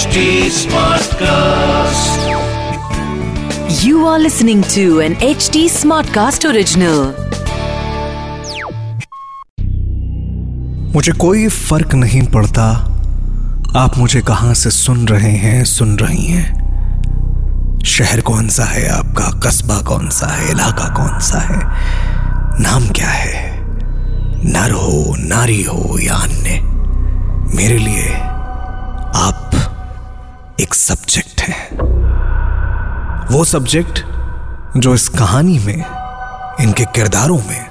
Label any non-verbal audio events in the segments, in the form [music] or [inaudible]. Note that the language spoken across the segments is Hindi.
HD Smartcast. You are listening to an HD Smartcast original. मुझे कोई फ़र्क नहीं पड़ता। आप मुझे कहाँ से सुन रहे हैं सुन रही हैं? शहर कौन सा है आपका कस्बा कौन सा है इलाका कौन सा है? नाम क्या है? नर हो नारी हो या अन्य? मेरे लिए आप एक सब्जेक्ट है। वो सब्जेक्ट जो इस कहानी में, इनके किरदारों में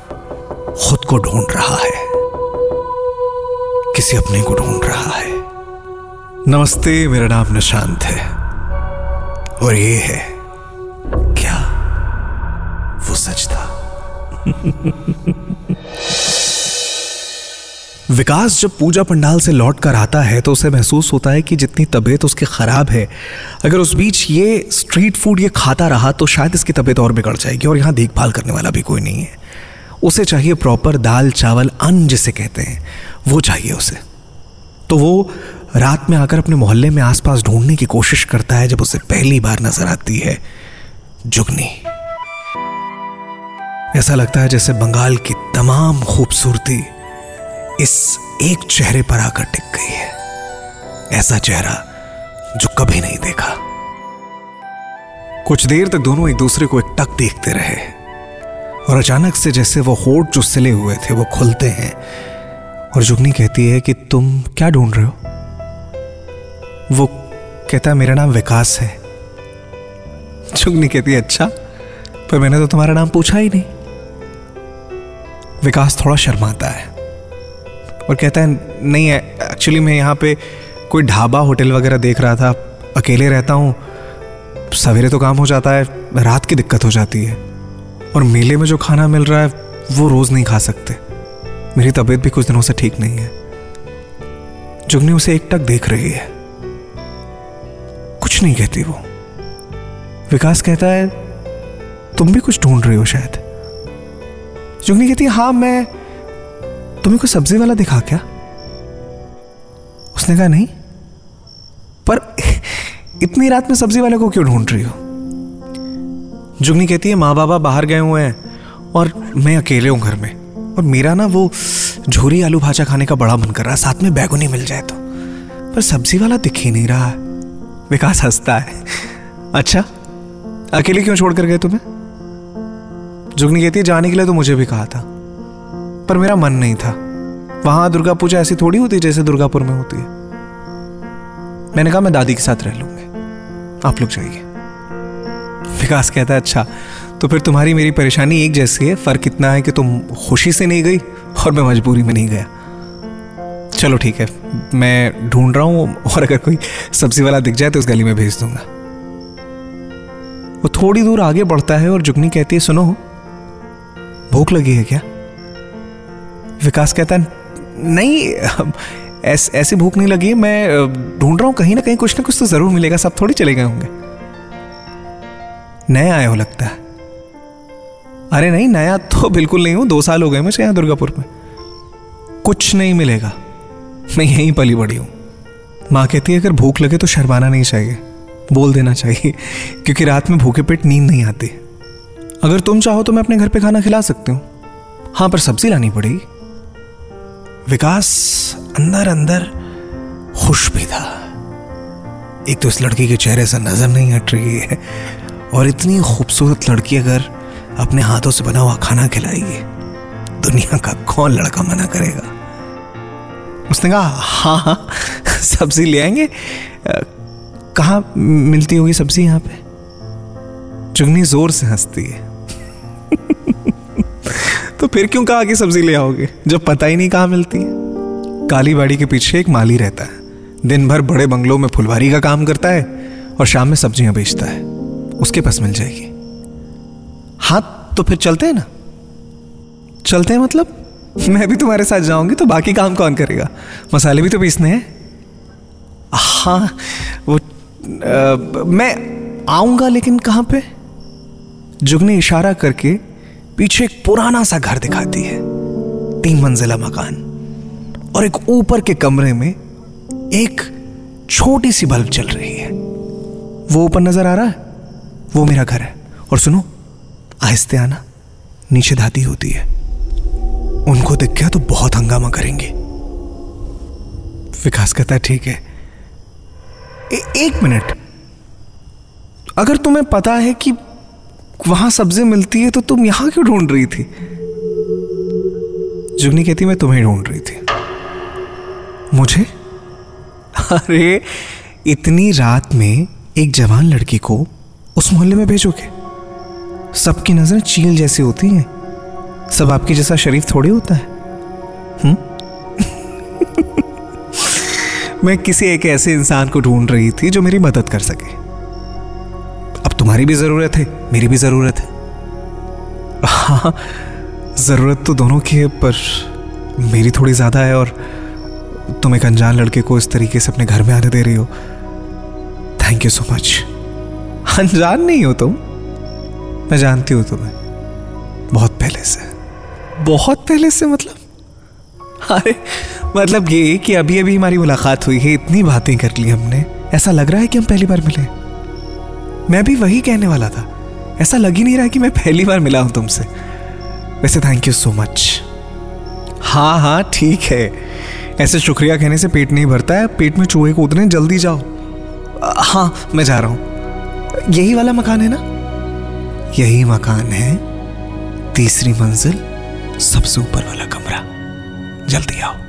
खुद को ढूंढ रहा है। किसी अपने को ढूंढ रहा है। नमस्ते, मेरा नाम निशांत है। और ये है, क्या वो सच था? [laughs] विकास जब पूजा पंडाल से लौट कर आता है तो उसे महसूस होता है कि जितनी तबीयत उसकी खराब है, अगर उस बीच ये स्ट्रीट फ़ूड ये खाता रहा तो शायद इसकी तबीयत और बिगड़ जाएगी और यहाँ देखभाल करने वाला भी कोई नहीं है। उसे चाहिए प्रॉपर दाल, चावल, अन्न जिसे कहते हैं, वो चाहिए उसे। तो वो रात में आकर अपने मोहल्ले में आसपास ढूँढने की कोशिश करता है जब उसे पहली बार नज़र आती है, जुगनी। ऐसा लगता है जैसे बंगाल की तमाम खूबसूरती इस एक चेहरे पर आकर टिक गई है। ऐसा चेहरा जो कभी नहीं देखा। कुछ देर तक दोनों एक दूसरे को एक टक देखते रहे। और अचानक से जैसे वो होठ जो सिले हुए थे, वो खुलते हैं। और जुगनी कहती है कि, तुम क्या ढूंढ रहे हो? वो कहता है, मेरा नाम विकास है। जुगनी कहती है अच्छा पर मैंने तो तुम्हारा नाम पूछा ही नहीं। विकास थोड़ा शर्माता है। और कहता है, नहीं एक्चुअली मैं यहाँ पे कोई ढाबा होटल वगैरह देख रहा था। अकेले रहता हूँ, सवेरे तो काम हो जाता है, रात की दिक्कत हो जाती है। और मेले में जो खाना मिल रहा है, वो रोज़ नहीं खा सकते। मेरी तबीयत भी कुछ दिनों से ठीक नहीं है। जुगनी उसे एक टक देख रही है। कुछ नहीं कहती वो। विकास कहता है, तुम भी कुछ ढूंढ रही हो शायद? जुगनी कहती है हाँ मैं तुम्हें कोई सब्ज़ी वाला दिखा क्या? उसने कहा, नहीं। पर इतनी रात में सब्ज़ी वाले को क्यों ढूंढ रही हो? जुगनी कहती है माँ बाबा बाहर गए हुए हैं और मैं अकेले हूँ घर में। और मेरा ना वो झोरी आलू भाजा खाने का बड़ा मन कर रहा है, साथ में बैगुनी मिल जाए तो। पर सब्ज़ी वाला दिख ही नहीं रहा विकास हंसता है। अच्छा अकेले क्यों छोड़ कर गए तुम्हें? जुगनी कहती है, जाने के लिए तो मुझे भी कहा था। पर मेरा मन नहीं था। वहाँ दुर्गा पूजा ऐसी थोड़ी होती जैसे दुर्गापुर में होती है। मैंने कहा, मैं दादी के साथ रह लूँगी। आप लोग जाइए। विकास कहता है अच्छा तो फिर तुम्हारी मेरी परेशानी एक जैसी है। फ़र्क इतना है कि तुम खुशी से नहीं गई और मैं मजबूरी में नहीं गया। चलो ठीक है, मैं ढूंढ रहा हूँ और अगर कोई सब्ज़ी वाला दिख जाए तो उस गली में भेज दूँगा। वो थोड़ी दूर आगे बढ़ता है और जुगनी कहती है, सुनो, भूख लगी है क्या? विकास कहता है नहीं ऐस, ऐसी भूख नहीं लगी मैं ढूंढ रहा हूँ कहीं ना कहीं कुछ ना कुछ तो ज़रूर मिलेगा सब थोड़ी चले गए होंगे। नए आए हो लगता है। अरे नहीं नया तो [laughs] बिल्कुल नहीं हूँ दो साल हो गए मुझे यहाँ दुर्गापुर में। कुछ नहीं मिलेगा मैं यहीं पली बड़ी हूँ। माँ कहती है अगर भूख लगे तो शर्माना नहीं चाहिए बोल देना चाहिए क्योंकि रात में भूखे पेट नींद नहीं आती। अगर तुम चाहो तो मैं अपने घर पे खाना खिला सकती हूँ। हाँ पर सब्ज़ी लानी पड़ेगी। विकास अंदर अंदर खुश भी था। एक तो इस लड़की के चेहरे से नज़र नहीं हट रही है और इतनी खूबसूरत लड़की अगर अपने हाथों से बना हुआ खाना खिलाएगी, दुनिया का कौन लड़का मना करेगा? उसने कहा हाँ हाँ सब्ज़ी ले आएँगे? कहा मिलती होगी सब्ज़ी यहाँ पे? जुगनी ज़ोर से हंसती है। तो फिर क्यों कहा कि सब्ज़ी ले आओगे? जब पता ही नहीं कहाँ मिलती है। काली बाड़ी के पीछे एक माली रहता है। दिन भर बड़े बंगलों में फुलवारी का काम करता है और शाम में सब्ज़ियाँ बेचता है। उसके पास मिल जाएगी। हाँ तो फिर चलते हैं ना? चलते हैं मतलब? मैं भी तुम्हारे साथ जाऊँगी तो बाकी काम कौन करेगा? मसाले भी तो पीसने हैं। हाँ वो आ, मैं आऊँगा लेकिन कहाँ पे? जुगने इशारा करके पीछे एक पुराना सा घर दिखाती है। तीन मंजिला मकान। और एक ऊपर के कमरे में एक छोटी सी बल्ब जल रही है। वो ऊपर नज़र आ रहा है? वो मेरा घर है। और सुनो आहिस्ते आना नीचे धाती होती है। उनको दिख गया तो बहुत हंगामा करेंगे। विकास कहता है ठीक है। ए, एक मिनट। अगर तुम्हें पता है कि वहाँ सब्ज़ी मिलती है तो तुम यहाँ क्यों ढूंढ रही थी? जुगनी कहती, मैं तुम्हें ढूंढ रही थी। मुझे? [laughs] अरे, इतनी रात में एक जवान लड़की को उस मोहल्ले में भेजोगे सबकी नज़र चील जैसी होती है। सब आपकी जैसा शरीफ थोड़ी होता है। हुँ? [laughs] मैं किसी एक ऐसे इंसान को ढूंढ रही थी जो मेरी मदद कर सके। तुम्हारी भी ज़रूरत है, मेरी भी ज़रूरत है। हाँ ज़रूरत तो दोनों की है, पर मेरी थोड़ी ज़्यादा है और तुम एक अनजान लड़के को इस तरीके से अपने घर में आने दे रही हो। थैंक यू सो मच अनजान नहीं हो तुम। मैं जानती हूँ तुम्हें। बहुत पहले से। बहुत पहले से मतलब? अरे मतलब ये कि अभी अभी हमारी मुलाकात हुई है, इतनी बातें कर ली हमने। ऐसा लग रहा है कि हम पहली बार मिले। मैं भी वही कहने वाला था। ऐसा लग ही नहीं रहा कि मैं पहली बार मिला हूँ तुमसे। वैसे थैंक यू सो मच हाँ हाँ ठीक है। ऐसे शुक्रिया कहने से पेट नहीं भरता है, पेट में चूहे कूदने, जल्दी जाओ। हाँ मैं जा रहा हूँ। यही वाला मकान है ना? यही मकान है। तीसरी मंजिल सबसे ऊपर वाला कमरा। जल्दी आओ।